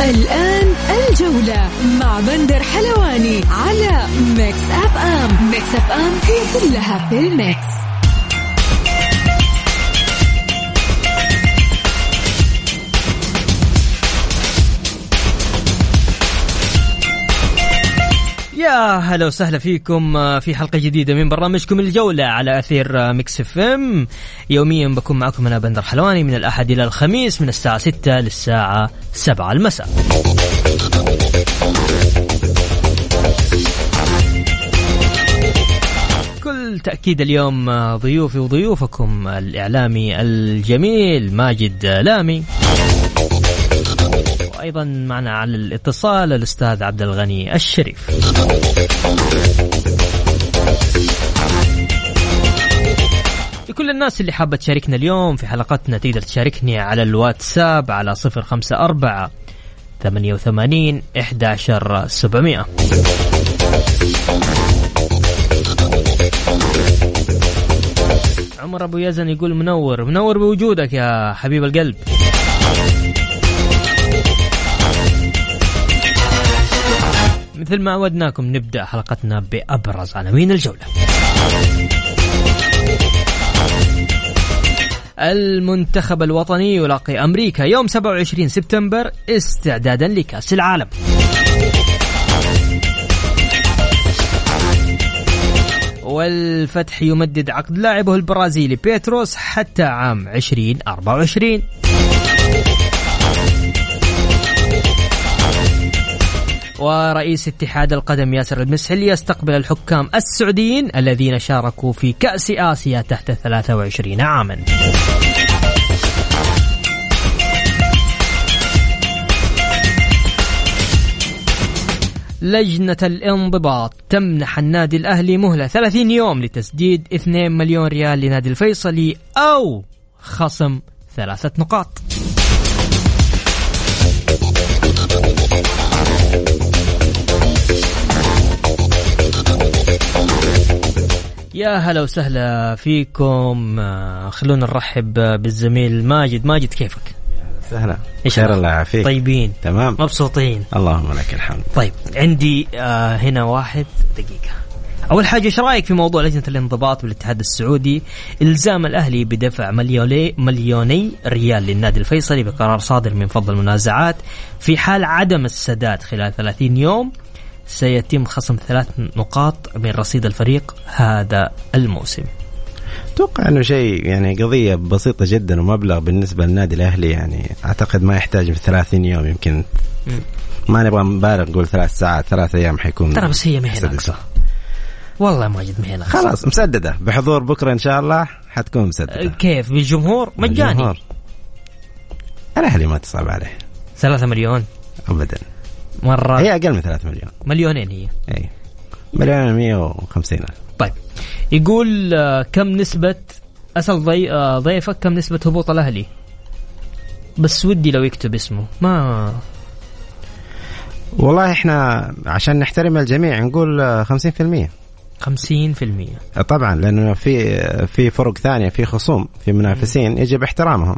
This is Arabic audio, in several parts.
الآن الجولة مع بندر حلواني على Mix FM Mix FM هي كلها في ال mix يا هلا وسهلا فيكم آه، في حلقة جديدة من برنامجكم الجولة على أثير آه، Mix FM. يوميا بكون معكم أنا بندر حلواني من الأحد إلى الخميس من الساعة 6 للساعة 7 المساء. بكل تأكيد اليوم آه، ضيوفي وضيوفكم الإعلامي الجميل ماجد لامي. وأيضا معنا على الاتصال الأستاذ عبد الغني الشريف. لكل الناس اللي حابة تشاركنا اليوم في حلقتنا تقدر تشاركني على الواتساب على صفر خمسة أربعة ثمانية وثمانين إحداشر سبعمائة عمر أبو يزن يقول منور منور بوجودك يا حبيب القلب. مثل ما عودناكم نبدأ حلقتنا بأبرز عناوين الجولة. المنتخب الوطني يلاقي أمريكا يوم 27 سبتمبر استعدادا لكأس العالم. والفتح يمدد عقد لاعبه البرازيلي بيتروس حتى عام 2024 ورئيس اتحاد القدم ياسر المسحلي يستقبل الحكام السعوديين الذين شاركوا في كأس آسيا تحت 23 عاما. لجنة الانضباط تمنح النادي الأهلي مهلة 30 يوم لتسديد 2 مليون ريال لنادي الفيصلي أو خصم ثلاثة نقاط. يا هلا وسهلا فيكم. آه، خلونا نرحب بالزميل ماجد. ماجد كيفك؟ سهلا. إيش خير؟ الله. يعافيك. طيبين. تمام. مبسوطين. اللهم لك الحمد. طيب عندي آه هنا واحد. دقيقة. أول حاجة إيش رأيك في موضوع لجنة الانضباط بالاتحاد السعودي؟ إلزام الأهلي بدفع مليوني مليوني ريال للنادي الفيصلي بقرار صادر من فض المنازعات في حال عدم السداد خلال 30 يوم. سيتم خصم ثلاث نقاط من رصيد الفريق هذا الموسم. أتوقع إنه شيء يعني قضية بسيطة جدا ومبلغ بالنسبة للنادي الأهلي يعني أعتقد ما يحتاج في 30 يوم يمكن ما نبغى نبالغ نقول ثلاث ساعات ثلاث أيام حيكون ترى بس هي. ناقصة والله ماجد ناقصة خلاص مسددة. بحضور بكرة إن شاء الله حتكون أه، مسدده كيف؟ بالجمهور؟ مجاني. الأهلي ما تصعب عليه. ثلاثة مليون؟ ابدا. مرة. هي أقل من 3 مليون. مليونين هي. إي. مليون 150 ألف. طيب. يقول آه، كم نسبة أسأل ضي... آه، ضيفك كم نسبة هبوط الأهلي؟ بس ودي لو يكتب اسمه. ما والله إحنا عشان نحترم الجميع نقول آه، 50% خمسين في المية. طبعا لأنه في في فرق ثانية في خصوم في منافسين يجب احترامهم.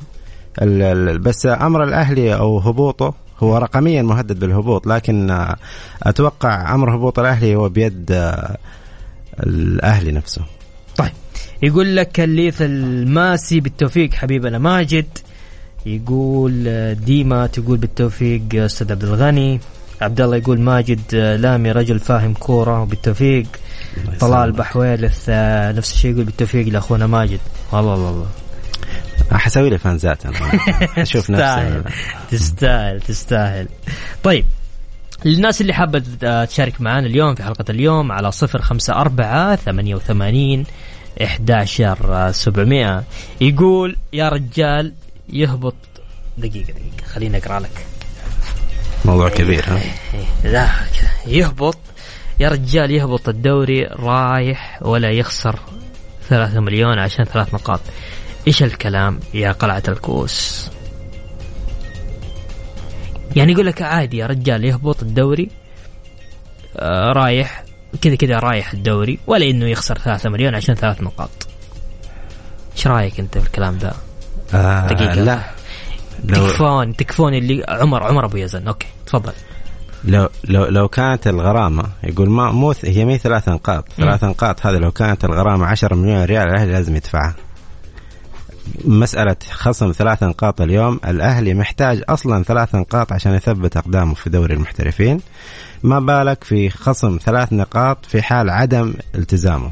بس أمر الأهلي أو هبوطه هو رقميا مهدد بالهبوط لكن أتوقع أمر هبوط الأهلي هو بيد الأهلي نفسه. طيب يقول لك الليث الماسي بالتوفيق حبيبنا ماجد يقول ديما تقول بالتوفيق أستاذ عبد الغني. عبد الله يقول ماجد لامي رجل فاهم كورة وبالتوفيق. طلال بحويلث نفس الشيء يقول بالتوفيق لأخونا ماجد. والله والله والله. حسوي لي فانزات أنا. أشوف تستاهل نفسي. تستاهل. تستاهل طيب للناس اللي حابة آه، تشارك معنا اليوم في حلقة اليوم على صفر خمسة أربعة ثمانية وثمانين إحداشر سبعمائة يقول يا رجال يهبط. دقيقة دقيقة. خليني أقرأ لك. موضوع كبير ها؟ لا يهبط. يا رجال يهبط الدوري رايح ولا يخسر ثلاثة مليون عشان ثلاث نقاط. إيش الكلام يا قلعة الكؤوس؟ يعني يقول لك عادي يا رجال يهبط الدوري آه رايح كذا كذا رايح الدوري ولا إنه يخسر ثلاثة مليون عشان ثلاث نقاط. إيش رأيك أنت في الكلام ذا؟ آه دقيقة. لا. لو تكفون تكفون اللي عمر عمر أبو يزن. okay تفضل. لو لو لو كانت الغرامة يقول ما مو هي مي ثلاث نقاط. ثلاث نقاط هذه لو كانت الغرامة 10 مليون ريال الاهلي لازم يدفعها. مسألة خصم ثلاث نقاط اليوم. الأهلي محتاج أصلا ثلاث نقاط عشان يثبت أقدامه في دوري المحترفين. ما بالك في خصم ثلاث نقاط في حال عدم التزامه.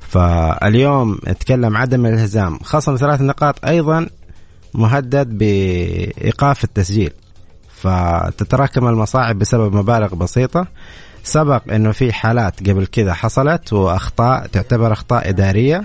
فاليوم اتكلم عدم الالتزام. خصم ثلاث نقاط أيضا مهدد بإيقاف التسجيل. فتتراكم المصاعب بسبب مبالغ بسيطة. سبق إنه في حالات قبل كذا حصلت وأخطاء تعتبر أخطاء إدارية.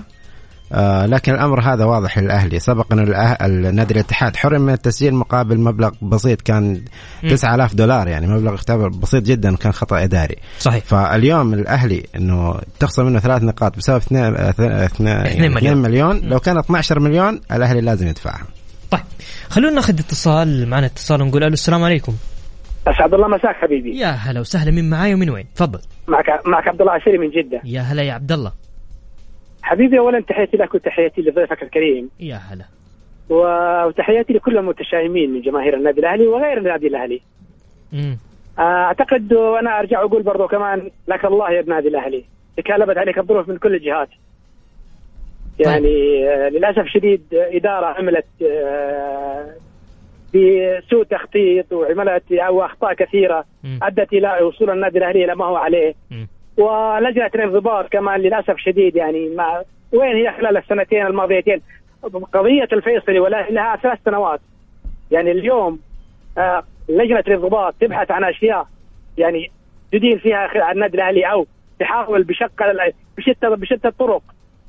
آه لكن الأمر هذا واضح للأهلي. سبق الأه- النادي الاتحاد حرم من التسجيل مقابل مبلغ بسيط كان 9000 دولار يعني مبلغ يعتبر بسيط جدا كان خطأ إداري. صحيح. فاليوم الأهلي إنه تخصم منه ثلاث نقاط بسبب 2 اثنين 2 مليون. مليون. لو كان 12 مليون الأهلي لازم يدفعها. طيب خلونا ناخذ اتصال معنا اتصال ونقول ألو السلام عليكم. أسعد الله مساك حبيبي. يا هلا وسهلا من معاي ومن وين؟ تفضل. معك معك عبد الله عشيري من جدة. يا هلا يا عبد الله. حبيبي اولا تحياتي لك وتحياتي لضيفك الكريم. يا هلا. وتحياتي لكل المتشائمين من جماهير النادي الأهلي وغير النادي الأهلي. امم أعتقد وأنا أرجع أقول برضو كمان لك الله يا النادي الأهلي. تكالبت عليك الظروف من كل الجهات. يعني آه، للأسف شديد إدارة عملت آه، بسوء تخطيط وعملت أو أخطاء كثيرة. أدت إلى وصول النادي الأهلي إلى ما هو عليه. ولجنة الانضباط كمان للأسف شديد يعني ما وين هي خلال السنتين الماضيتين؟ قضية الفيصلي ولا لها ثلاث سنوات. يعني اليوم آه لجنة الانضباط تبحث عن أشياء يعني تدين فيها خ- النادي الأهلي أو تحاول بشق بشتى بشتى الطرق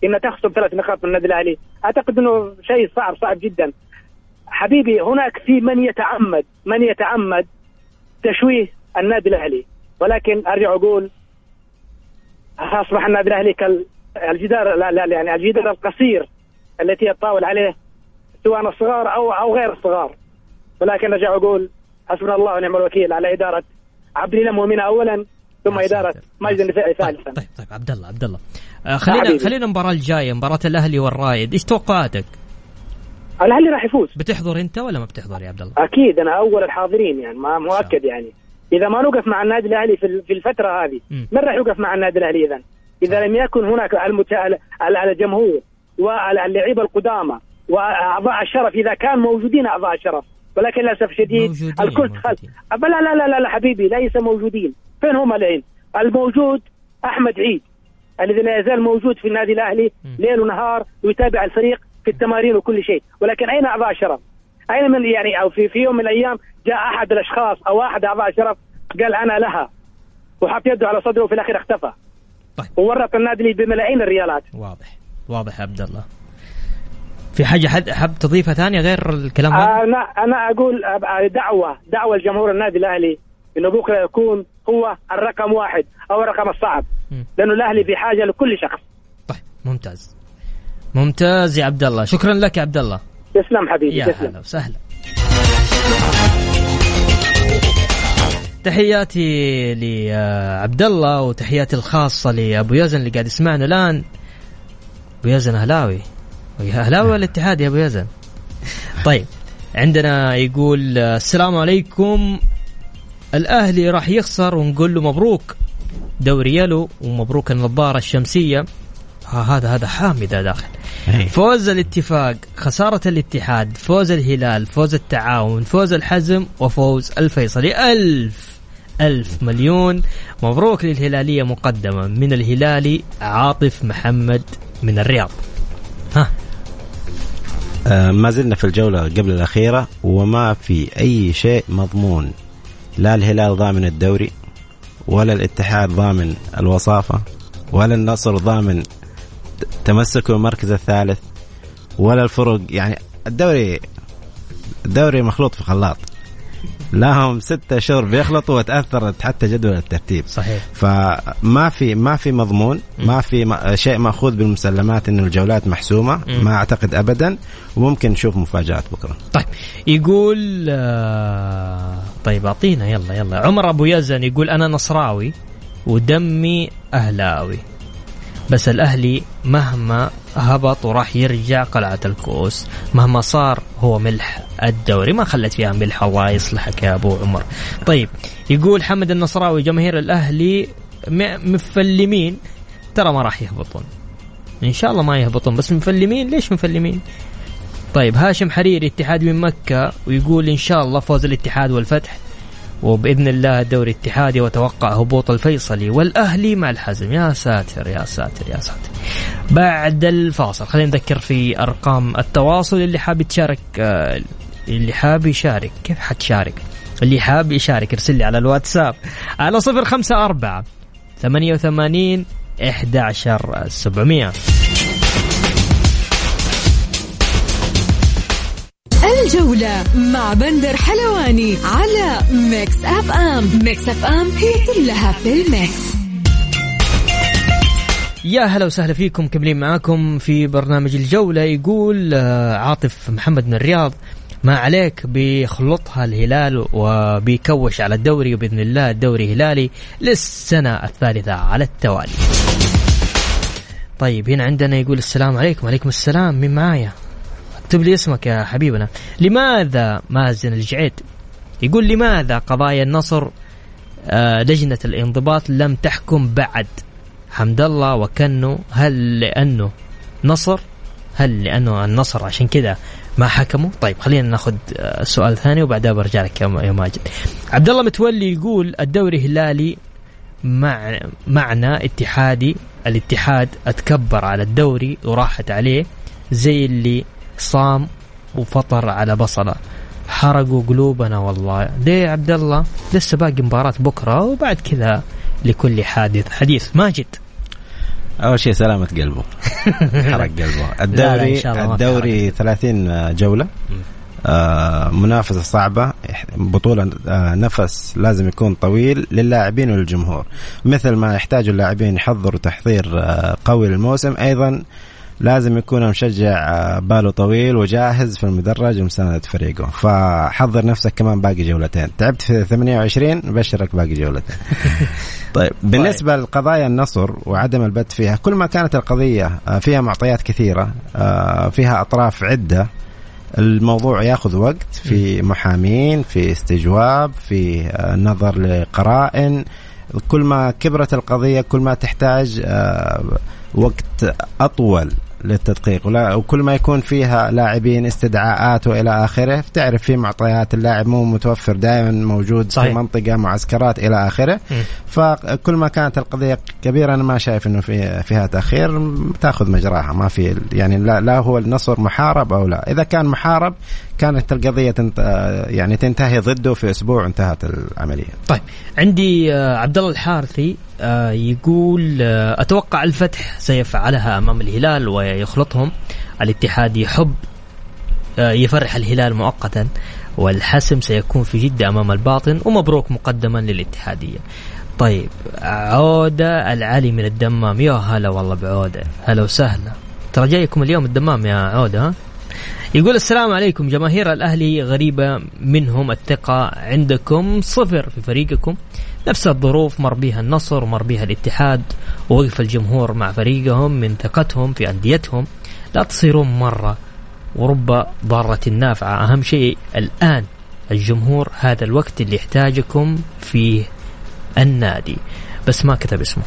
إنها تخصم ثلاث نقاط من النادي الأهلي. أعتقد إنه شيء صعب صعب جدا. حبيبي هناك في من يتعمد من يتعمد تشويه النادي الأهلي. ولكن أرجع أقول اصبح النادي الأهلي كالجدار لا لا يعني الجدار القصير التي يتطاول عليه سواء الصغار أو أو غير الصغار. ولكن ارجع أقول حسبنا الله ونعم الوكيل على إدارة عبد الإله مؤمنه اولا ثم إدارة ساتر. ماجد النفيعي ثالثا طيب طيب عبد الله عبد الله. آه خلينا حبيبي. خلينا المباراة الجاية مباراة الأهلي والرايد إيش توقعاتك؟ الأهلي راح يفوز. بتحضر أنت ولا ما بتحضر يا عبد الله؟ أكيد أنا أول الحاضرين يعني ما مؤكد يعني. إذا ما نوقف مع النادي الأهلي في الفترة هذه. من راح يوقف مع النادي الأهلي إذا اذا لم يكن هناك المت... على الجمهور واللعيبه القدامى وأعضاء الشرف إذا كان موجودين أعضاء الشرف ولكن للأسف شديد الكل. خل... لا لا لا لا, لا حبيبي ليس موجودين فين هم الحين الموجود أحمد عيد الذي لا يزال موجود في النادي الأهلي. ليل ونهار ويتابع الفريق في التمارين وكل شيء ولكن أين أعضاء الشرف أين من يعني أو في في يوم من الأيام جاء أحد الأشخاص أو أحد أعضاء الشرف قال أنا لها. وحط يده على صدره وفي الأخير اختفى. طيب. وورط النادي بملايين الريالات. واضح. واضح يا عبد الله. في حاجة حد حاب تضيفها ثانية غير الكلام هذا؟ أنا أنا أقول دعوة دعوة لجمهور النادي الأهلي إنه بكرة يكون هو الرقم واحد أو الرقم الصعب. لأنه الأهلي بحاجه لكل شخص. طيب ممتاز. ممتاز يا عبد الله. شكرا لك يا عبد الله. تسلم حبيبي يا تسلم. هلا وسهلا. تحياتي لعبد الله وتحياتي الخاصة لأبو يزن اللي قاعد يسمعنا الآن. أبو يزن أهلاوي. أهلاوي ولا اتحاد يا أبو يزن. طيب عندنا يقول السلام عليكم. الأهلي راح يخسر ونقول له مبروك. دوري يلو ومبروك النظارة الشمسية. ها هذا هذا حامي ذا داخل. إيه. فوز الاتفاق خسارة الاتحاد فوز الهلال فوز التعاون فوز الحزم وفوز الفيصلي. ألف ألف مليون. مبروك للهلالية مقدمة. من الهلالي عاطف محمد من الرياض. ها. آه، ما زلنا في الجولة قبل الأخيرة وما في أي شيء مضمون. لا الهلال ضامن الدوري ولا الاتحاد ضامن الوصافة ولا النصر ضامن ت- تمسكه بالمركز الثالث ولا الفرق يعني الدوري الدوري مخلوط في خلاط لهم ستة شهور بيخلطوا وتاثرت حتى جدول الترتيب. صحيح. فما في ما في مضمون ما في شيء مأخوذ بالمسلمات انه الجولات محسومة ما أعتقد ابدا. وممكن نشوف مفاجآت بكرة. طيب يقول آه طيب أعطينا يلا يلا. عمر أبو يزن يقول أنا نصراوي ودمي أهلاوي. بس الأهلي مهما هبط وراح يرجع قلعة الكؤوس. مهما صار هو ملح الدوري ما خلت فيها ملح الله يصلحك يا أبو عمر. طيب يقول حمد النصراوي جماهير الأهلي م- مفلمين. ترى ما راح يهبطون. إن شاء الله ما يهبطون بس مفلمين؟ ليش مفلمين؟ طيب هاشم حريري اتحاد من مكة ويقول إن شاء الله فوز الاتحاد والفتح. وبإذن الله الدوري الاتحادي وتوقع هبوط الفيصلي والأهلي مع الحزم. يا ساتر يا ساتر يا ساتر. بعد الفاصل خلينا نذكر في أرقام التواصل اللي حاب تشارك آه، اللي حاب يشارك. كيف حتشارك؟ اللي حاب يشارك ارسل لي على الواتساب على صفر خمسة أربعة ثمانية وثمانين 11700 الجولة مع بندر حلواني على Mix FM Mix FM هي كلها في ال Mix. يا هلا وسهلا فيكم كملين معاكم في برنامج الجولة. يقول آه، عاطف محمد من الرياض ما عليك بيخلطها الهلال وبيكوش على الدوري وبإذن الله الدوري هلالي للسنة الثالثة على التوالي. طيب هنا عندنا يقول السلام عليكم. وعليكم السلام. مين معايا؟ اكتب لي اسمك يا حبيبنا. لماذا مازن الجعيد؟ يقول لماذا قضايا النصر آه، لجنة الانضباط لم تحكم بعد؟ حمد الله وكنو هل لأنه نصر؟ هل لأنه النصر؟ عشان كذا ما حكموا؟ طيب خلينا ناخذ آه، سؤال ثاني وبعدها برجع لك يا ماجد عبد الله متولي يقول الدوري هلالي مع معنى اتحادي الاتحاد أتكبر على الدوري وراحت عليه زي اللي صام وفطر على بصله حرقوا قلوبنا والله. ليه يا عبد الله لسه باقي مباراة بكرة وبعد كذا لكل حادث. حديث ماجد. أول شيء سلامة قلبه. حرق قلبه. لا، الدوري ما في الدوري 30 جولة. آه منافسة صعبة. إح- بطولة آه نفس لازم يكون طويل للاعبين وللجمهور. مثل ما يحتاج اللاعبين يحضروا تحضير آه قوي للموسم. أيضا لازم يكون المشجع آه، باله طويل وجاهز في المدرج ومساندة فريقه. فحضر نفسك كمان باقي جولتين. تعبت في 28 بشرك باقي جولتين. طيب بالنسبة لقضايا النصر وعدم البت فيها كل ما كانت القضية آه، فيها معطيات كثيرة آه، فيها أطراف عدة الموضوع ياخذ وقت في محامين في استجواب في نظر لقرائن. كل ما كبرت القضية كل ما تحتاج وقت أطول. للتدقيق. ولا وكل ما يكون فيها لاعبين استدعاءات وإلى آخره تعرف في معطيات اللاعب مو متوفر دائما موجود صحيح. في منطقة معسكرات إلى آخره. فكل ما كانت القضية كبيرة أنا ما شايف إنه في فيها تأخير تأخذ مجراها. ما في يعني لا, لا هو النصر محارب أو لا. إذا كان محارب كانت القضية تنت يعني تنتهي ضده في أسبوع انتهت العملية. طيب عندي آه، عبد الله الحارثي آه، يقول آه، أتوقع الفتح سيفعلها أمام الهلال ويخلطهم. الاتحاد يحب آه، يفرح الهلال مؤقتا والحسم سيكون في جدة أمام الباطن ومبروك مقدما للاتحادية. طيب عودة العلي من الدمام. يا هلا والله بعودة. هلا وسهلا. ترى جايكم اليوم الدمام يا عودة ها؟ يقول السلام عليكم جماهير الأهلي غريبة منهم الثقة عندكم صفر في فريقكم. نفس الظروف مر بها النصر ومر بها الاتحاد ووقف الجمهور مع فريقهم من ثقتهم في أنديتهم. لا تصيرون مرة ورب ضارة نافعة أهم شيء الآن الجمهور هذا الوقت اللي يحتاجكم فيه النادي. بس ما كتب اسمه.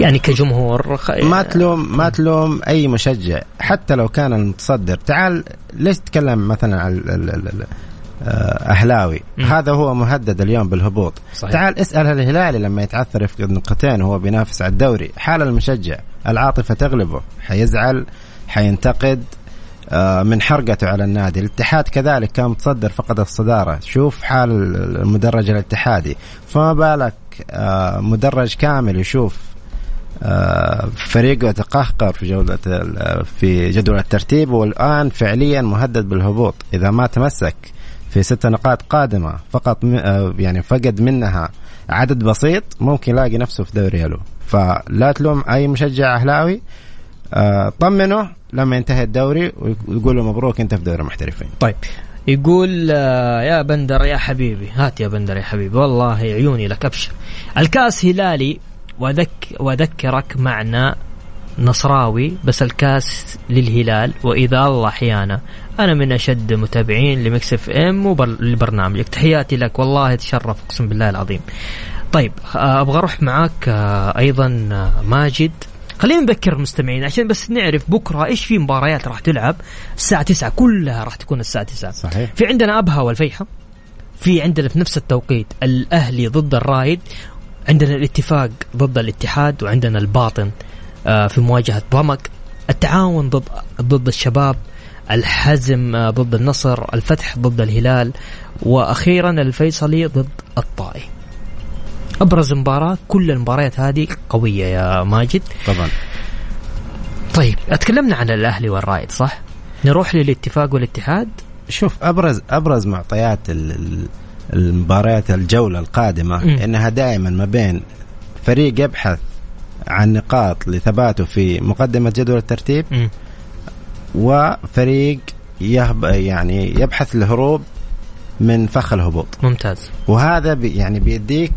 يعني كجمهور. ما تلوم ما تلوم أي مشجع حتى لو كان المتصدر تعال ليش تتكلم مثلا عن آه، أهلاوي. هذا هو مهدد اليوم بالهبوط صحيح. تعال اسأل الهلالي لما يتعثر يفقد نقطتين وهو بينافس على الدوري حال المشجع العاطفة تغلبه حيزعل حينتقد آه، من حرقته على النادي الاتحاد كذلك كان متصدر فقد الصدارة شوف حال المدرج الاتحادي فما بالك آه، مدرج كامل يشوف آه، فريقه تقهقر في جولة في جدول الترتيب والآن فعليا مهدد بالهبوط. إذا ما تمسك في ست نقاط قادمة فقط آه، يعني فقد منها عدد بسيط ممكن يلاقي نفسه في دوري يلو. فلا تلوم أي مشجع أهلاوي. آه، طمنه لما ينتهي الدوري ويقول له مبروك أنت في دوري المحترفين طيب يقول آه، يا بندر يا حبيبي. هات يا بندر يا حبيبي والله عيوني لك أبشر. الكاس هلالي وذك واذكرك معنا نصراوي بس الكاس للهلال وإذا الله أحيانا. أنا من أشد متابعين ل Mix FM ولبرنامجك تحياتي لك. والله تشرف أقسم بالله العظيم. طيب آه، أبغى أروح معاك آه، أيضا آه، ماجد. خلينا نذكر المستمعين عشان بس نعرف بكرة إيش في مباريات راح تلعب الساعة 9 كلها راح تكون الساعة 9 صحيح. في عندنا أبها والفيحة في عندنا في نفس التوقيت الأهلي ضد الرايد عندنا الاتفاق ضد الاتحاد وعندنا الباطن آه، في مواجهة ضمك التعاون ضد ضد الشباب الحزم آه، ضد النصر الفتح ضد الهلال وأخيرا الفيصلي ضد الطائي. أبرز مباراة كل المباريات هذه قوية يا ماجد. طبعا. طيب اتكلمنا عن الأهلي والرايد صح؟ نروح للاتفاق والاتحاد؟ شوف أبرز أبرز معطيات ال- المباريات الجولة القادمة مم. إنها دائما ما بين فريق يبحث عن نقاط لثباته في مقدمة جدول الترتيب مم. وفريق يهب يعني يبحث الهروب من فخ الهبوط ممتاز وهذا بي يعني بيديك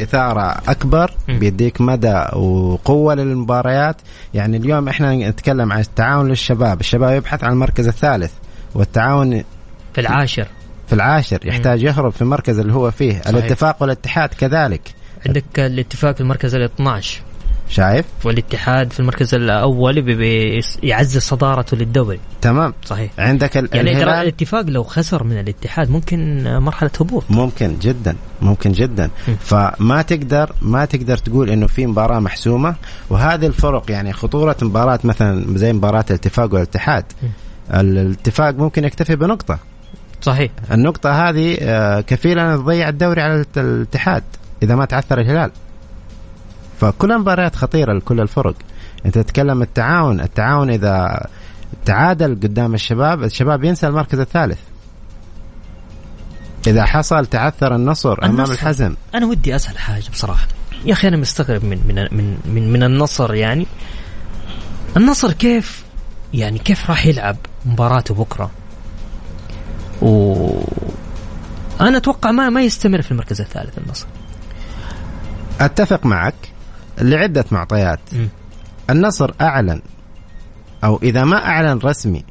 إثارة أكبر م. بيديك مدى وقوة للمباريات يعني اليوم إحنا نتكلم عن التعاون للشباب الشباب يبحث عن المركز الثالث والتعاون في العاشر في العاشر يحتاج يهرب في المركز اللي هو فيه. صحيح. الاتفاق والاتحاد كذلك. عندك الاتفاق في المركز ال 12 شايف؟ والاتحاد في المركز الأول يعزز صدارته للدوري. تمام. صحيح. عندك ال- يعني الهلال؟ الاتفاق لو خسر من الاتحاد ممكن مرحلة هبوط. ممكن جدا ممكن جدا. م. فما تقدر ما تقدر تقول إنه في مباراة محسومة. وهذه الفرق يعني خطورة مباراة مثلا زي مباراة الاتفاق والاتحاد. م. الاتفاق ممكن يكتفي بنقطة. صحيح. النقطة هذه آه، كفيلة أن تضيع الدوري على الات- الاتحاد إذا ما تعثر الهلال. فكل المباريات خطيرة لكل الفرق. أنت تتكلم التعاون التعاون إذا تعادل قدام الشباب الشباب ينسى المركز الثالث. إذا حصل تعثر النصر أمام النصر. الحزم. أنا ودي أسأل حاجة بصراحة. يا أخي أنا مستغرب من من من من, من النصر يعني. النصر كيف يعني كيف راح يلعب مباراته بكرة؟ و أنا أتوقع ما ما يستمر في المركز الثالث النصر أتفق معك لعدة معطيات مم. النصر أعلن أو إذا ما أعلن رسمي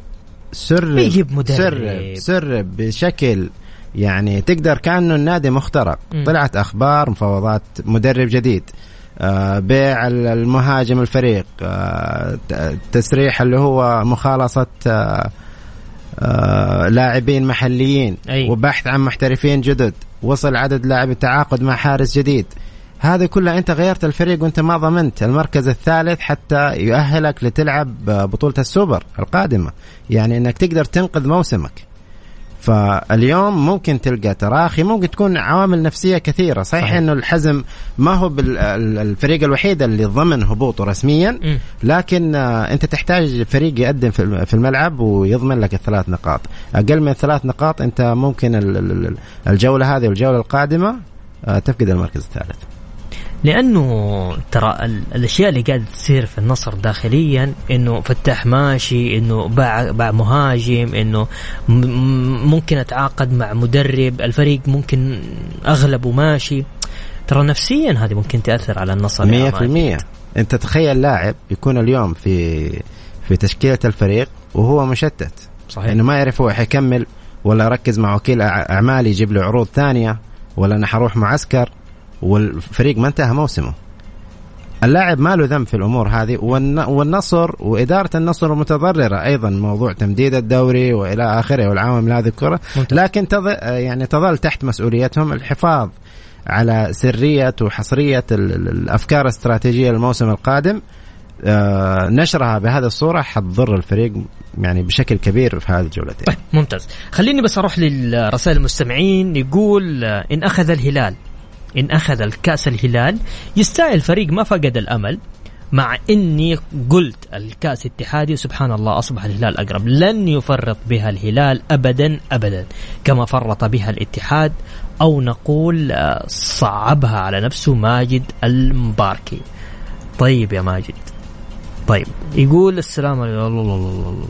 سرب مدرب. سرب سرب بشكل يعني تقدر كأنه النادي مخترق مم. طلعت أخبار مفاوضات مدرب جديد آه، بيع ال- المهاجم الفريق آه، تسريح اللي هو مخالصة آه، آه، لاعبين محليين أي. وبحث عن محترفين جدد وصل عدد لاعب التعاقد مع حارس جديد. هذه كلها أنت غيرت الفريق وأنت ما ضمنت. المركز الثالث حتى يؤهلك لتلعب بطولة السوبر القادمة. يعني إنك تقدر تنقذ موسمك. فاليوم ممكن تلقى تراخي ممكن تكون عوامل نفسية كثيرة صحيح, صحيح. إنه الحزم ما هو الفريق الوحيد اللي ضمن هبوطه رسميا مم. لكن آه، أنت تحتاج فريق يقدم في الم- في الملعب ويضمن لك الثلاث نقاط أقل من ثلاث نقاط أنت ممكن ال- ال- ال- الجولة هذه والجولة القادمة آه، تفقد المركز الثالث لأنه ترى ال- الأشياء اللي قاعدة تصير في النصر داخليا إنه فتح ماشي إنه باع باع مهاجم إنه ممكن أتعاقد مع مدرب الفريق ممكن أغلبه ماشي. ترى نفسيا هذه ممكن تأثر على النصر يا 100% ماجد. أنت تخيل لاعب يكون اليوم في في تشكيلة الفريق وهو مشتت. صحيح. إنه ما يعرف هو حيكمل ولا ركز مع وكيل أعمال يجيب له عروض ثانية ولا أنا حروح معسكر والفريق ما انتهى موسمه. اللاعب ما له ذنب في الأمور هذه والن- والنصر وإدارة النصر متضرره أيضا موضوع تمديد الدوري وإلى آخره والعوامل هذه الكرة. لكن تظل يعني تظل تحت مسؤوليتهم الحفاظ على سرية وحصرية ال- ال- الأفكار الاستراتيجية للموسم القادم. آه، نشرها بهذه الصورة حتضر الفريق يعني بشكل كبير في هذه الجولتين. طيب ممتاز. خليني بس أروح للرسائل المستمعين يقول آه، إن أخذ الهلال إن أخذ الكأس الهلال يستاهل الفريق ما فقد الأمل. مع إني قلت الكأس اتحادي سبحان الله أصبح الهلال أقرب. لن يفرط بها الهلال ابدا ابدا. كما فرط بها الاتحاد أو نقول آه، صعبها على نفسه ماجد المباركي. طيب يا ماجد. طيب يقول السلام عليكم.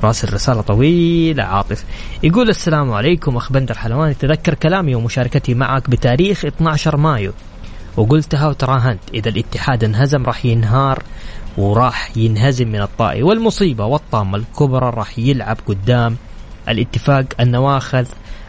الله الله الله الله راس الرسالة طويلة عاطف يقول السلام عليكم أخ بندر حلواني. تذكر كلامي ومشاركتي معك بتاريخ 12 مايو. وقلتها وتراهنت. إذا الاتحاد انهزم راح ينهار وراح ينهزم من الطائي. والمصيبة والطامة الكبرى راح يلعب قدام الاتفاق النواخذ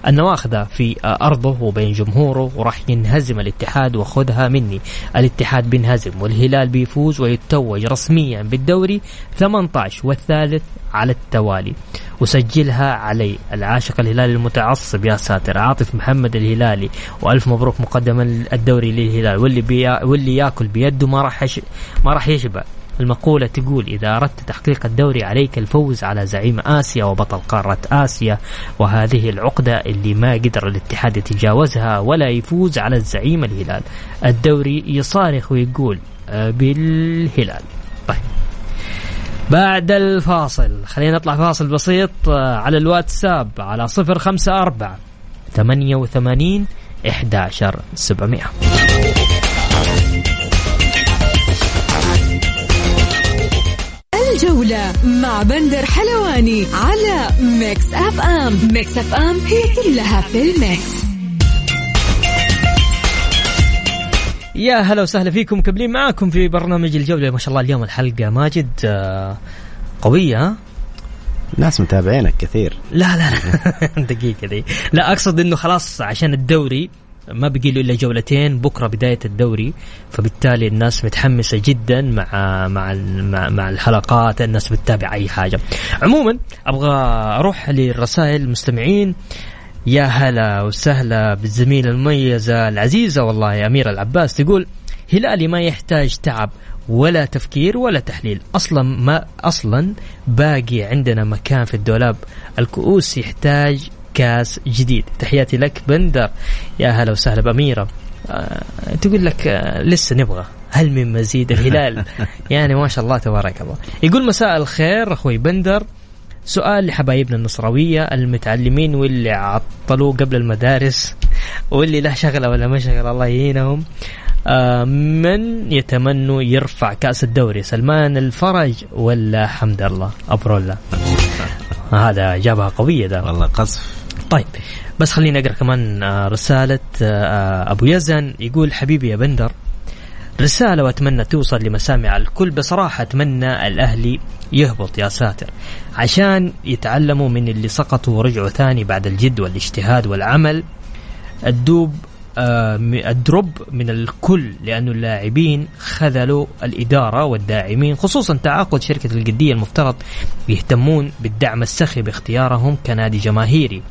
النواخذة في أرضه وبين جمهوره وراح ينهزم الاتحاد وخذها مني. الاتحاد بينهزم والهلال بيفوز ويتوج رسميا بالدوري 18 والثالث على التوالي. وسجلها علي. العاشق الهلالي المتعصب يا ساتر. عاطف محمد الهلالي. وألف مبروك مقدما الدوري للهلال. واللي بيا واللي ياكل بيده ما راح. ما راح يشبع. المقولة تقول إذا أردت تحقيق الدوري عليك الفوز على زعيم آسيا وبطل قارة آسيا وهذه العقدة اللي ما قدر الاتحاد يتجاوزها ولا يفوز على الزعيم الهلال. الدوري يصارخ ويقول أه، بالهلال. طيب. بعد الفاصل خلينا نطلع فاصل بسيط أه، على الواتساب على صفر خمسة أربعة ثمانية وثمانين 11 700 مع بندر حلواني على Mix FM. Mix FM هي كلها في ال Mix. يا هلا وسهلا فيكم مكملين معاكم في برنامج الجولة. ما شاء الله اليوم الحلقة ماجد آه، قوية. ها؟ ناس متابعينك كثير. لا لا لا دقيقة دي لا أقصد إنه خلاص عشان الدوري ما بقي له إلا جولتين بكرة بداية الدوري. فبالتالي الناس متحمسة جدا مع مع مع, مع الحلقات الناس بتتابع أي حاجة. عموما أبغى أروح للرسائل المستمعين يا هلا وسهلا بالزميلة المميزة العزيزة والله يا أميرة العباس. تقول هلالي ما يحتاج تعب ولا تفكير ولا تحليل. أصلا ما أصلا باقي عندنا مكان في الدولاب. الكؤوس يحتاج كاس جديد. تحياتي لك بندر. يا هلا وسهلا بأميرة. آه تقول لك آه لسه نبغى. هل من مزيد الهلال؟ يعني ما شاء الله تبارك الله. يقول مساء الخير أخوي بندر. سؤال لحبايبنا النصراوية المتعلمين واللي عطلوا قبل المدارس واللي له شغلة ولا ما شغلة الله يهينهم. آه من يتمنوا يرفع كأس الدوري سلمان الفرج ولا حمد الله؟ أبرولا هذا جابها قوية ده. والله قصف. طيب بس خليني أقرأ كمان آه، رسالة آه، أبو يزن يقول حبيبي يا بندر رسالة وأتمنى توصل لمسامع الكل بصراحة أتمنى الأهلي يهبط يا ساتر عشان يتعلموا من اللي سقطوا ورجعوا ثاني بعد الجد والاجتهاد والعمل الدوب آه، الدروب من الكل لأن اللاعبين خذلوا الإدارة والداعمين خصوصا تعاقد شركة القدية المفترض يهتمون بالدعم السخي باختيارهم كنادي جماهيري.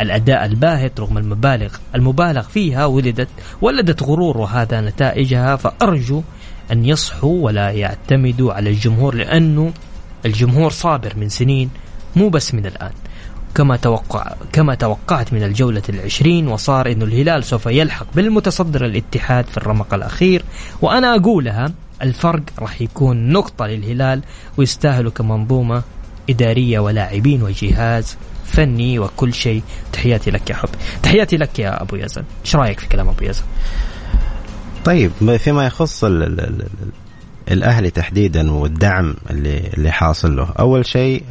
الأداء الباهت رغم المبالغ المبالغ فيها ولدت ولدت غرور وهذا نتائجها فأرجو أن يصحوا ولا يعتمدوا على الجمهور لأنه الجمهور صابر من سنين مو بس من الآن. كما توقع كما توقعت من الجولة العشرين وصار أن الهلال سوف يلحق بالمتصدر الاتحاد في الرمق الأخير. وأنا أقولها الفرق راح يكون نقطة للهلال ويستاهلوا كمنظومة إدارية ولاعبين وجهاز. فني وكل شيء. تحياتي لك يا حب. تحياتي لك يا أبو يزن. إيش رأيك في كلام أبو يزن؟ طيب فيما يخص ال ال ال الأهلي تحديدا والدعم اللي اللي حاصل له. أول شيء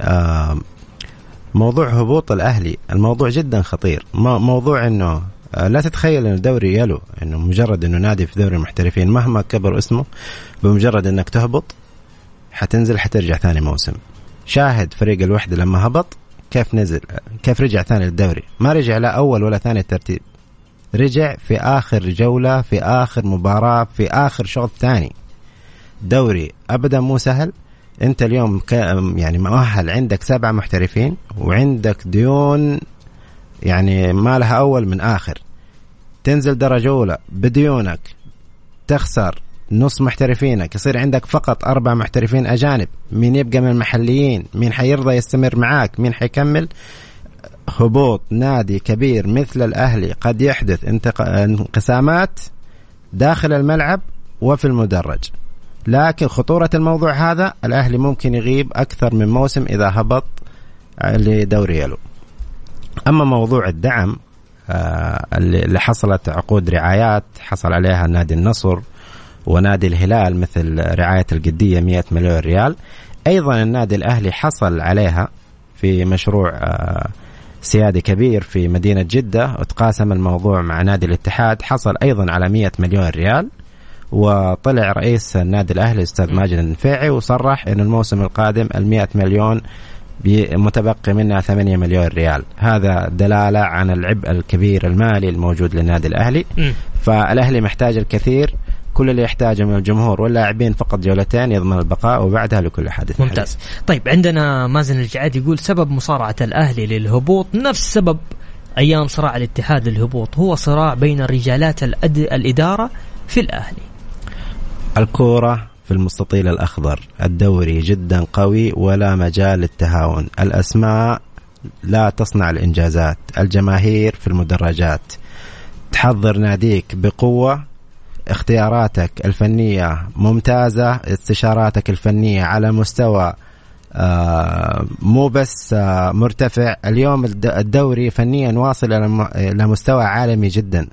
موضوع هبوط الأهلي. الموضوع جدا خطير. موضوع إنه آه، لا تتخيل ان الدوري يلو. إنه مجرد إنه نادي في دوري المحترفين مهما كبر اسمه بمجرد إنك تهبط حتنزل حترجع ثاني موسم. شاهد فريق الوحدة لما هبط كيف نزل كيف رجع ثاني للدوري؟ ما رجع لا أول ولا ثاني الترتيب. رجع في آخر جولة في آخر مباراة في آخر شوط ثاني. دوري ابدا مو سهل. أنت اليوم يعني مؤهل عندك سبعه محترفين وعندك ديون يعني ما لها أول من آخر. تنزل درجة أولى بديونك تخسر. نص محترفينك يصير عندك فقط أربع محترفين أجانب. مين يبقى من المحليين؟ مين حيرضى يستمر معاك؟ مين حيكمل؟ هبوط نادي كبير مثل الأهلي قد يحدث انقسامات داخل الملعب وفي المدرج. لكن خطورة الموضوع هذا الأهلي ممكن يغيب أكثر من موسم إذا هبط لدوري يلو. أما موضوع الدعم آه، اللي حصلت عقود رعايات حصل عليها نادي النصر ونادي الهلال مثل رعاية القدية 100 مليون ريال. أيضا النادي الأهلي حصل عليها في مشروع آه، سيادي كبير في مدينة جدة. وتقاسم الموضوع مع نادي الاتحاد. حصل أيضا على 100 مليون ريال. وطلع رئيس النادي الأهلي الأستاذ ماجد النفيعي وصرح أن الموسم القادم ال 100 مليون متبقي منها 8 مليون ريال. هذا دلالة عن العبء الكبير المالي الموجود للنادي الأهلي. فالأهلي محتاج الكثير كل اللي يحتاجه من الجمهور واللاعبين فقط جولتين يضمن البقاء وبعدها لكل حادث ممتاز. حديث. طيب عندنا مازن الجعاد يقول سبب مصارعة الأهلي للهبوط نفس سبب أيام صراع الاتحاد للهبوط هو صراع بين رجالات الأد... الإدارة في الأهلي. الكورة في المستطيل الأخضر. الدوري جدا قوي ولا مجال للتهاون. الأسماء لا تصنع الإنجازات. الجماهير في المدرجات. تحضر ناديك بقوة اختياراتك الفنية ممتازة استشاراتك الفنية على مستوى آه مو بس آه مرتفع. اليوم الدوري فنيا واصل إلى مستوى عالمي جدا.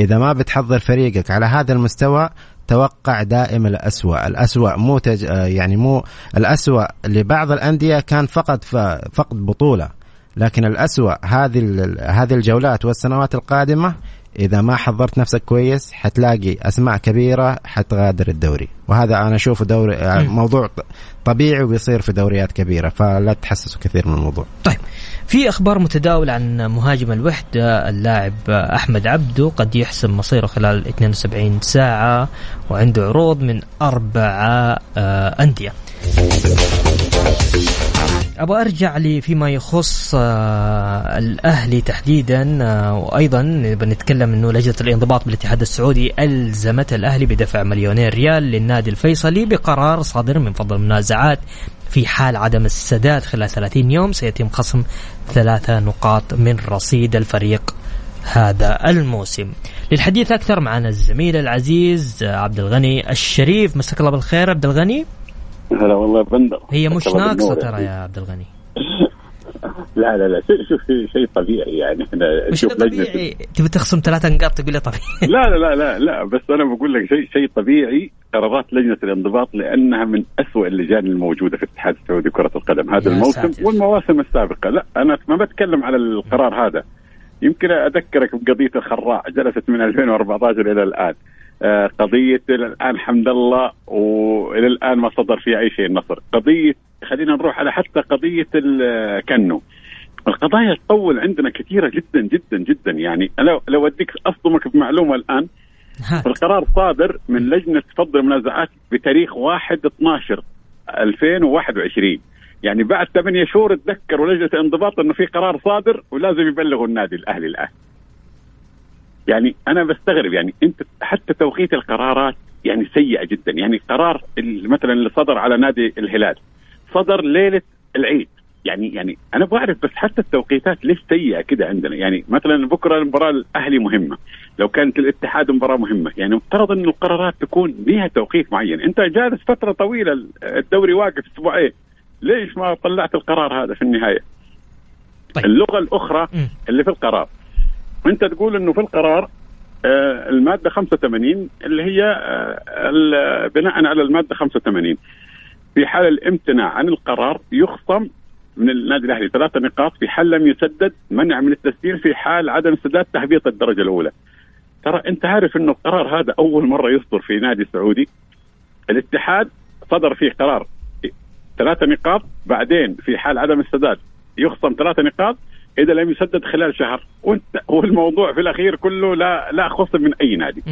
إذا ما بتحضر فريقك على هذا المستوى توقع دائما الأسوأ. الأسوأ مو تج... آه، يعني مو الأسوأ لبعض الأندية كان فقط فقد بطولة. لكن الأسوأ هذه هذه الجولات والسنوات القادمة إذا ما حضرت نفسك كويس حتلاقي أسماء كبيرة حتغادر الدوري. وهذا أنا أشوفه دوري آه، موضوع طبيعي وبيصير في دوريات كبيرة فلا تحسسوا كثير من الموضوع. طيب في أخبار متداولة عن مهاجم الوحدة اللاعب أحمد عبدو قد يحسم مصيره خلال 72 ساعة وعنده عروض من أربع آه، أندية. أبغى أرجع لي فيما يخص آه الأهلي تحديدا آه وأيضا بنتكلم إنه لجنة الانضباط بالاتحاد السعودي ألزمت الأهلي بدفع مليونين ريال للنادي الفيصلي بقرار صادر من فضل المنازعات في حال عدم السداد خلال 30 يوم. سيتم خصم ثلاثة نقاط من رصيد الفريق هذا الموسم. للحديث أكثر معنا الزميل العزيز عبد الغني الشريف. مساك الله بالخير عبد الغني. هلا والله بندر. هي مش ناقصة ترى يا عبد الغني. لا لا لا شوف شيء طبيعي يعني. إحنا مش طبيعي. تبي تخصم ثلاثة نقاط تقول لي طبيعي. لا لا لا لا بس أنا بقول لك شيء شيء طبيعي. قرارات لجنة الانضباط لأنها من أسوأ اللجان الموجودة في الاتحاد السعودي كره القدم. هذا الموسم ساتر. والمواسم السابقة. لا أنا ما بتكلم على القرار هذا. يمكن أذكرك بقضية الخراع جلست من 2014 إلى الآن. آه، قضية إلى الآن حمد الله وإلى الآن ما صدر فيها أي شيء النصر. قضية خلينا نروح على حتى قضية كنو القضايا تطول عندنا كثيرة جدا جدا جدا. يعني لو لو أديك أصدمك بمعلومة الآن القرار صادر من لجنة فض المنازعات بتاريخ 1 12 2021 يعني بعد ثمانية شهور تذكروا لجنة الانضباط إنه في قرار صادر ولازم يبلغوا النادي الأهلي الآن. يعني أنا بستغرب يعني أنت حتى توقيت القرارات يعني سيئة جدا. يعني قرار مثلا اللي صدر على نادي الهلال صدر ليلة العيد. يعني يعني أنا أبغى أعرف بس حتى التوقيتات ليش سيئة كده عندنا؟ يعني مثلا بكرة المباراة الأهلي مهمة. لو كانت الاتحاد مباراة مهمة. يعني مفترض انه القرارات تكون لها توقيت معين. أنت جالس فترة طويلة الدوري واقف أسبوعين. ليش ما طلعت القرار هذا في النهاية؟ طيب. اللغة الأخرى اللي في القرار. انت تقول انه في القرار آه المادة 85 اللي هي آه بناء على المادة 85 في حال الامتناع عن القرار يخصم من النادي الأهلي ثلاثة نقاط في حال لم يسدد منع من التسجيل في حال عدم سداد تهبيط الدرجة الأولى. ترى أنت عارف إنه القرار هذا أول مرة يصدر في نادي سعودي. الاتحاد صدر فيه قرار ثلاثة نقاط بعدين في حال عدم السداد يخصم ثلاثة نقاط إذا لم يسدد خلال شهر. وانت والموضوع في الأخير كله لا لا خصم من أي نادي.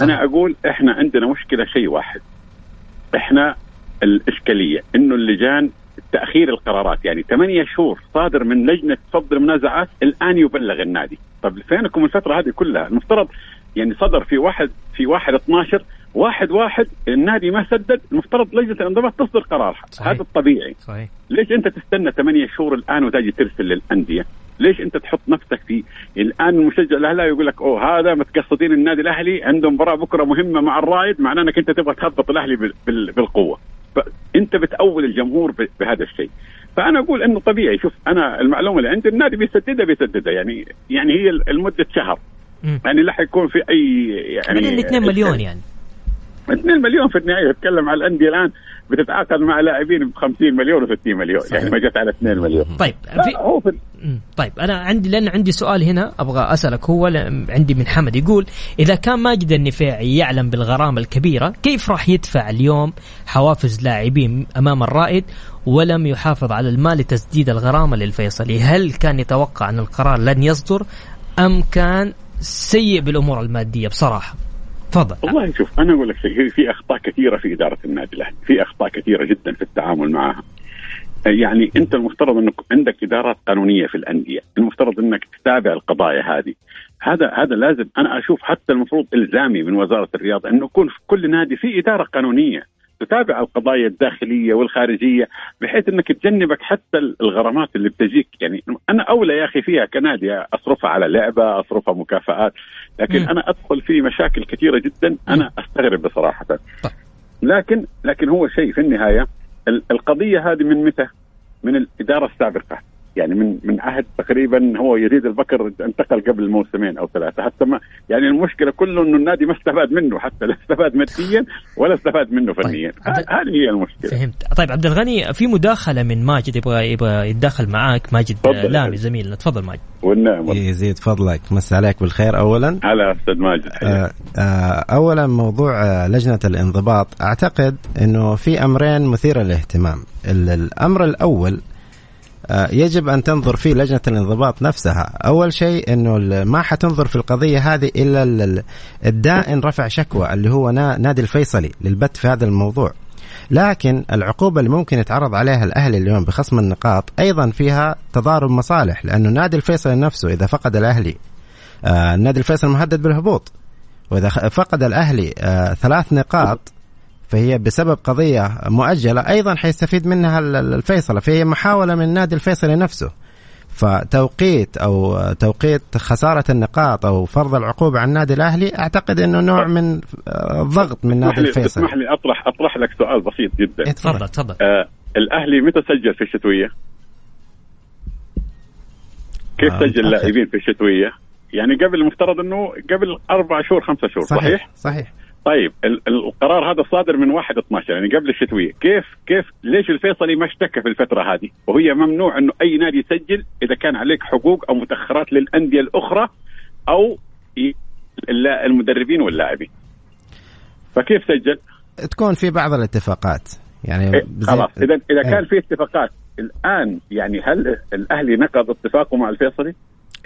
أنا أقول إحنا عندنا مشكلة شيء واحد. إحنا الإشكالية. إنه اللجان تأخير القرارات. يعني ثمانية شهور صادر من لجنة فض المنازعات الآن يبلغ النادي. طب فينكم الفترة هذه كلها؟ المفترض يعني صدر في واحد في واحد 12 واحد واحد النادي ما سدد المفترض لجنة الإنضباط تصدر قرار صحيح. هذا الطبيعي. صحيح. ليش أنت تستنى ثمانية شهور الآن وتجي ترسل للأندية؟ ليش انت تحط نفسك في الآن المشجع الاهلاوي يقول لك أوه هذا متقصدين النادي الأهلي عنده مباراه بكرة مهمة مع الرائد معناه إنك أنت تبغى تهبط الأهلي بالقوة. فانت بتأول الجمهور بهذا الشيء. فأنا أقول إنه طبيعي شوف أنا المعلومة اللي عندي النادي بيسددها بيسددها يعني يعني هي لمده شهر. يعني لا حيكون في اي يعني من 2 مليون يعني؟ 2 مليون في النهاية تتكلم على الأندية الآن. بتتعاقد مع لاعبين ب 50 مليون و60 مليون. صحيح. يعني ما جت على 2 مليون. طيب في... هو في... طيب أنا عندي لأن عندي سؤال هنا أبغى أسألك هو عندي من حمد يقول إذا كان ماجد النفاعي يعلم بالغرامة الكبيرة كيف راح يدفع اليوم حوافز لاعبين أمام الرائد ولم يحافظ على المال لتسديد الغرامة للفيصلي؟ هل كان يتوقع أن القرار لن يصدر أم كان سيء بالأمور المادية؟ بصراحة. تفضل. والله شوف أنا أقول لك شيء في أخطاء كثيرة في إدارة النادي الأهلي في أخطاء كثيرة جدا في التعامل معها. يعني أنت المفترض انك عندك إدارات قانونية في الأندية، المفترض أنك تتابع القضايا هذه. هذا هذا لازم أنا أشوف حتى المفروض إلزامي من وزارة الرياضة إنه يكون في كل نادي في إدارة قانونية. تتابع القضايا الداخلية والخارجية بحيث إنك تجنبك حتى الغرامات اللي بتجيك يعني أنا أولى يا أخي فيها كنادي أصرفها على لعبة أصرفها مكافآت لكن م. أنا أدخل في مشاكل كثيرة جدا أنا أستغرب بصراحة طيب. لكن لكن هو شيء في النهاية القضية هذه من متى؟ من الإدارة السابقة يعني من من عهد تقريبا هو يزيد البكر انتقل قبل موسمين أو ثلاثة. حتى ما يعني المشكلة كله إنه النادي ما استفاد منه حتى لا استفاد ماديا ولا استفاد منه فنيا. طيب. هذه هي المشكلة. فهمت. طيب عبد الغني في مداخلة من ماجد يبغى يبغى يتداخل معاك. ماجد لامي زميلنا. تفضل ماجد. والنعم يزيد فضلك. مسي عليك بالخير. اولا على أستاذ ماجد آه آه اولا موضوع آه، لجنة الانضباط. أعتقد إنه في أمرين مثيرة للاهتمام. الأمر الأول يجب أن تنظر فيه لجنة الانضباط نفسها، أول شيء إنه ما حتنظر في القضية هذه إلا الدائن رفع شكوى اللي هو نادي الفيصلي للبت في هذا الموضوع. لكن العقوبة اللي ممكن يتعرض عليها الاهلي اليوم بخصم النقاط أيضا فيها تضارب مصالح لأنه نادي الفيصلي نفسه إذا فقد الأهلي آه النادي الفيصلي مهدد بالهبوط وإذا فقد الأهلي آه ثلاث نقاط فهي بسبب قضية مؤجلة أيضا حيستفيد منها الفيصلة فهي محاولة من النادي الفيصلي نفسه فتوقيت أو توقيت خسارة النقاط أو فرض العقوبه على النادي الأهلي أعتقد إنه نوع من الضغط من نادي الفيصل اسمح لي أطرح أطرح لك سؤال بسيط جدا إيه، تفضل تفضل آه الأهلي متى سجل في الشتوية؟ كيف آه سجل لاعبين في الشتوية؟ يعني قبل المفترض إنه قبل أربع شهور خمسة شهور صحيح؟ صحيح صحيح طيب القرار هذا صادر من 1 12 يعني قبل الشتوية، كيف كيف ليش الفيصلي ما اشتكى في الفترة هذه؟ وهي ممنوع إنه أي نادي يسجل إذا كان عليك حقوق أو متأخرات للأندية الأخرى أو المدربين واللاعبين. فكيف سجل؟ تكون في بعض الاتفاقات يعني إيه خلاص اذا إذا كان إيه. في اتفاقات الآن يعني هل الأهلي نقض اتفاقه مع الفيصلي؟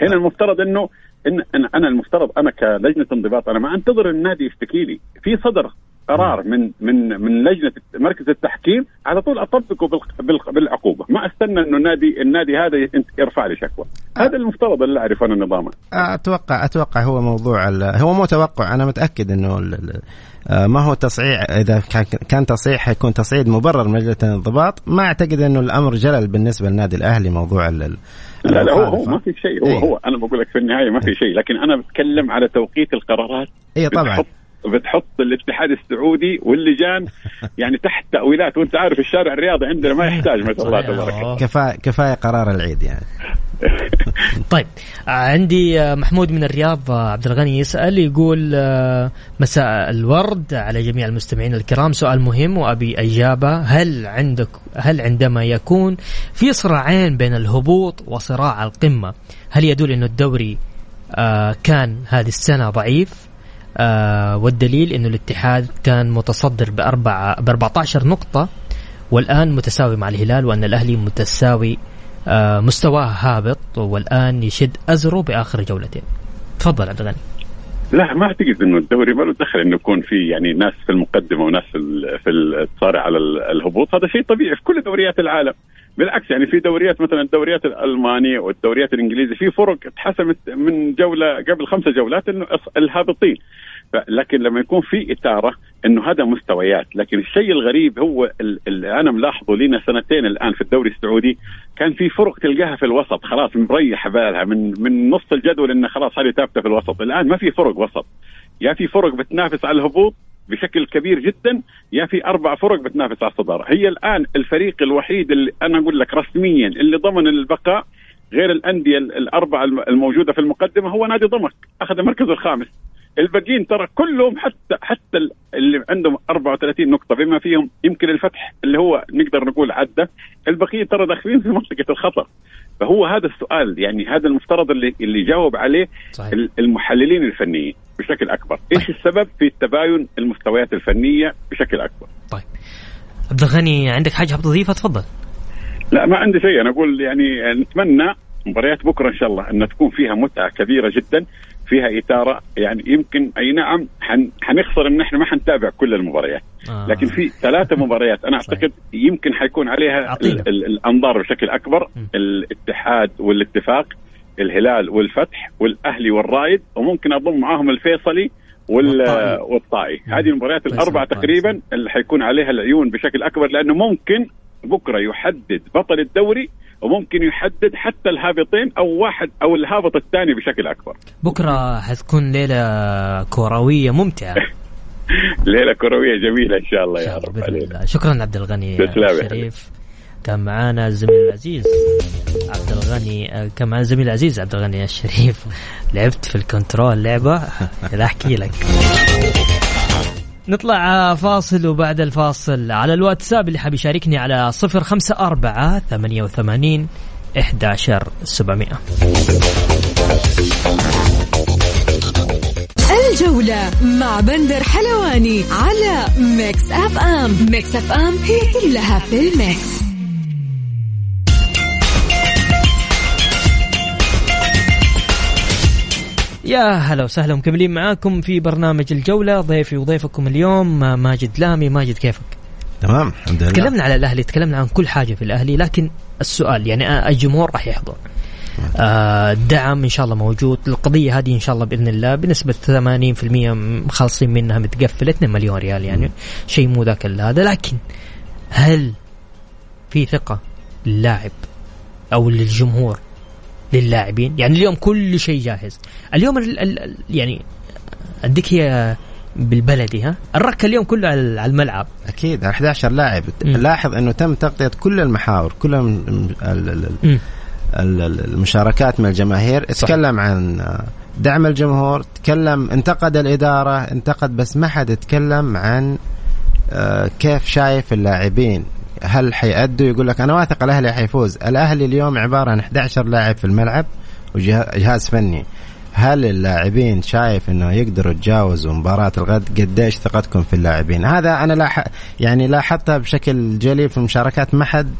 هنا المفترض إنه ان أنا المفترض أنا كلجنة انضباط أنا ما أنتظر النادي يشتكي لي. في صدر. قرار من من من لجنة مركز التحكيم على طول أطبقه بالعقوبة. ما أستنى أنه النادي النادي هذا يرفع لي شكوى. هذا المفترض اللي اعرف أنا نظامه. أتوقع أتوقع هو موضوع هو مو توقع. أنا متأكد أنه آه، ما هو تصعيع. إذا كان تصعيع حيكون تصعيد مبرر من لجنة الانضباط. ما أعتقد أنه الأمر جلل بالنسبة للنادي الأهلي موضوع لا لا هو هو ما في شيء. هو إيه؟ هو أنا بقول لك في النهاية ما في شيء. لكن أنا بتكلم على توقيت القرارات اي طبعا. بتحط الاتحاد السعودي واللجان يعني تحت تأويلات. وأنت عارف الشارع الرياضي عندنا ما يحتاج ما شاء الله تبارك الله. كفاية كفاية قرار العيد يعني. طيب عندي محمود من الرياض عبد الغني يسأل يقول مساء الورد على جميع المستمعين الكرام. سؤال مهم وأبي إجابة. هل عندك هل عندما يكون في صراعين بين الهبوط وصراع القمة هل يدل إنه الدوري كان هذه السنة ضعيف؟ آه والدليل إنه الاتحاد كان متصدر بأربعة ب 14 نقطة والآن متساوي مع الهلال وأن الأهلي متساوي آه مستواه هابط والآن يشد أزره بآخر جولتين. تفضل عبد الغني. لا ما أعتقد إنه الدوري ما له دخل إنه يكون في يعني ناس في المقدمة وناس في في الصارع على الهبوط. هذا شيء طبيعي في كل دوريات العالم. بالعكس يعني في دوريات مثلا الدوريات الألمانية والدوريات الإنجليزية في فرق اتحسمت من جولة قبل خمسة جولات إنه الهابطين. لكن لما يكون في إثارة إنه هذا مستويات. لكن الشيء الغريب هو اللي أنا ملاحظه لنا سنتين الآن في الدوري السعودي كان في فرق تلقاها في الوسط. خلاص مريحه بالها. من من نص الجدول إنه خلاص هذه ثابتة في الوسط. الآن ما في فرق وسط. يا في فرق بتنافس على الهبوط بشكل كبير جدا يا في أربع فرق بتنافس على الصدارة. هي الآن الفريق الوحيد اللي أنا أقول لك رسميا اللي ضمن البقاء غير الأندية الأربعة الموجودة في المقدمة هو نادي ضمك. أخذ المركز الخامس. الباقيين ترى كلهم حتى حتى اللي عندهم 34 نقطة بما فيهم يمكن الفتح اللي هو نقدر نقول عدى البقيه ترى داخلين في منطقة الخطر. فهو هذا السؤال يعني هذا المفترض اللي اللي جاوب عليه صحيح. المحللين الفنيين بشكل أكبر. طيب. إيش السبب في تباين المستويات الفنية بشكل أكبر؟ طيب. عبد الغني عندك حاجة تضيفها؟ تفضل. لا ما عندي شيء. أنا أقول يعني نتمنى مباريات بكرة إن شاء الله أن تكون فيها متعة كبيرة جدا. فيها إثارة. يعني يمكن أي نعم حن حنخسر إن إحنا ما حنتابع كل المباريات. آه. لكن في ثلاثة مباريات أنا أعتقد يمكن حيكون عليها ال ال الأنظار بشكل أكبر. م. الاتحاد والاتفاق الهلال والفتح والأهلي والرائد وممكن أضم معاهم الفيصلي والطائي, والطائي. هذه المباريات الأربعة تقريبا اللي حيكون عليها العيون بشكل أكبر لأنه ممكن بكرة يحدد بطل الدوري وممكن يحدد حتى الهابطين أو واحد أو الهابط الثاني بشكل أكبر. بكرة حتكون ليلة كروية ممتعة. ليلة كروية جميلة إن شاء الله يا رب. شكرا عبد الغني الشريف. كان معانا الزميل العزيز عبد الغني كان معنا الزميل العزيز عبد الغني الشريف. لعبت في الكنترول لعبة. أحكي لك. نطلع فاصل وبعد الفاصل على الواتساب اللي حاب يشاركني على صفر خمسة أربعة ثمانية وثمانين إحدى عشر سبعمائة. الجولة مع بندر حلواني على Mix FM. Mix FM هي كلها في ال Mix. يا هلا وسهلا مكملين معاكم في برنامج الجولة. ضيفي وضيفكم اليوم ماجد لامي. ماجد كيفك؟ تمام الحمد لله. تكلمنا على الأهلي تكلمنا عن كل حاجة في الأهلي لكن السؤال يعني الجمهور راح يحضر. آه الدعم إن شاء الله موجود. القضية هذه إن شاء الله بإذن الله بنسبة 80% مخلصين منها متقفله 2 مليون ريال يعني شيء مو ذاك هذا. لكن هل في ثقة للاعب أو للجمهور للاعبين. يعني اليوم كل شيء جاهز. اليوم ال ال يعني أديك هي بالبلدي ها؟ الركة اليوم كله على الملعب. أكيد 11 لاعب. لاحظ إنه تم تغطية كل المحاور كل المشاركات من الجماهير. تكلم عن دعم الجمهور تكلم انتقد الإدارة انتقد بس ما حد يتكلم عن آه، كيف شايف اللاعبين. هل حيأدوا؟ يقول لك أنا واثق الأهلي حيفوز. الأهلي اليوم عبارة عن 11 لاعب في الملعب وجهاز فني. هل اللاعبين شايف إنه يقدروا يتجاوزوا مباراة الغد؟ قديش ثقتكم في اللاعبين؟ هذا أنا لاح يعني لاحظتها بشكل جلي في المشاركات ما حد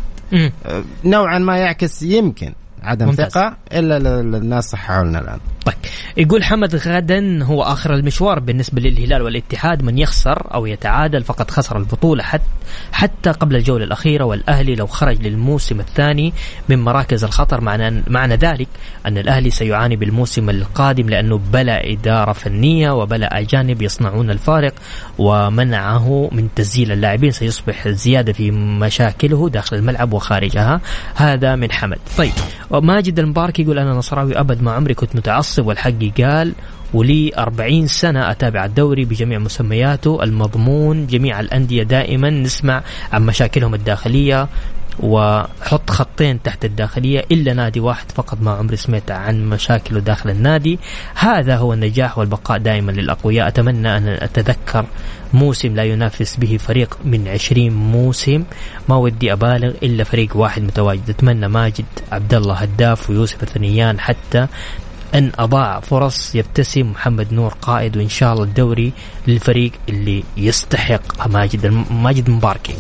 نوعا ما يعكس يمكن. عدم ممتاز. ثقة إلا الناس صححوا لنا الآن. طيب. يقول حمد غدا هو آخر المشوار بالنسبة للهلال والاتحاد من يخسر أو يتعادل فقد خسر البطولة حتى حتى قبل الجولة الأخيرة والأهلي لو خرج للموسم الثاني من مراكز الخطر معنى معنى ذلك أن الأهلي سيعاني بالموسم القادم لأنه بلا إدارة فنية وبلا أجانب يصنعون الفارق ومنعه من تسجيل اللاعبين. سيصبح زيادة في مشاكله داخل الملعب وخارجها. هذا من حمد. طيب. وماجد المبارك يقول أنا نصراوي أبد ما عمري كنت متعصب والحق قال ولي 40 سنة أتابع الدوري بجميع مسمياته المضمون جميع الأندية دائما نسمع عن مشاكلهم الداخلية وحط خطين تحت الداخلية إلا نادي واحد فقط ما عمري سمعت عن مشاكله داخل النادي. هذا هو النجاح والبقاء دائما للأقوياء. أتمنى أن أتذكر موسم لا ينافس به فريق من عشرين موسم. ما ودي أبالغ إلا فريق واحد متواجد. أتمنى ماجد عبد الله هداف ويوسف الثنيان حتى أن أضاع فرص يبتسم محمد نور قائد وإن شاء الله الدوري للفريق اللي يستحق ماجد ماجد مباركي.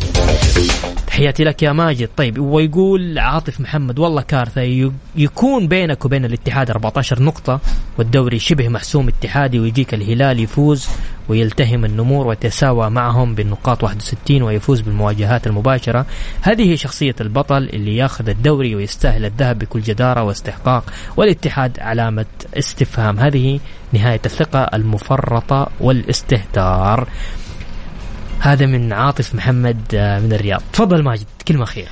تحياتي لك يا ماجد. طيب ويقول عاطف محمد والله كارثة يكون بينك وبين الاتحاد 14 نقطة والدوري شبه محسوم اتحادي ويجيك الهلال يفوز ويلتهم النمور ويتساوى معهم بالنقاط 61 ويفوز بالمواجهات المباشرة. هذه شخصية البطل اللي ياخذ الدوري ويستاهل الذهب بكل جدارة واستحقاق والاتحاد علامة استفهام. هذه نهاية الثقة المفرطة والاستهتار. هذا من عاطف محمد آه، من الرياض. تفضل ماجد كلمة أخيرة.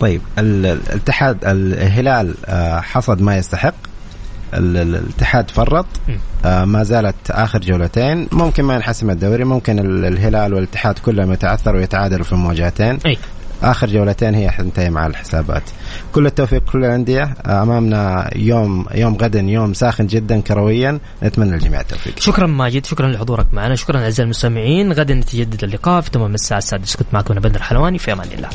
طيب الاتحاد الهلال آه، حصد ما يستحق. الاتحاد فرط. آه ما زالت آخر جولتين. ممكن ما ينحسم الدوري ممكن الهلال والاتحاد كلهم يتعثروا ويتعادلوا في المواجهتين أي. آخر جولتين هي حتنتهي مع الحسابات. كل التوفيق كل الأندية. أمامنا يوم يوم غدا يوم ساخن جدا كرويا. نتمنى الجميع التوفيق. شكرا ماجد شكرا لحضورك معنا. شكرا أعزائي المستمعين. غدا نتجدد اللقاء في تمام الساعة السادسة. كنت معكم أنا بدر حلواني. في أمان الله.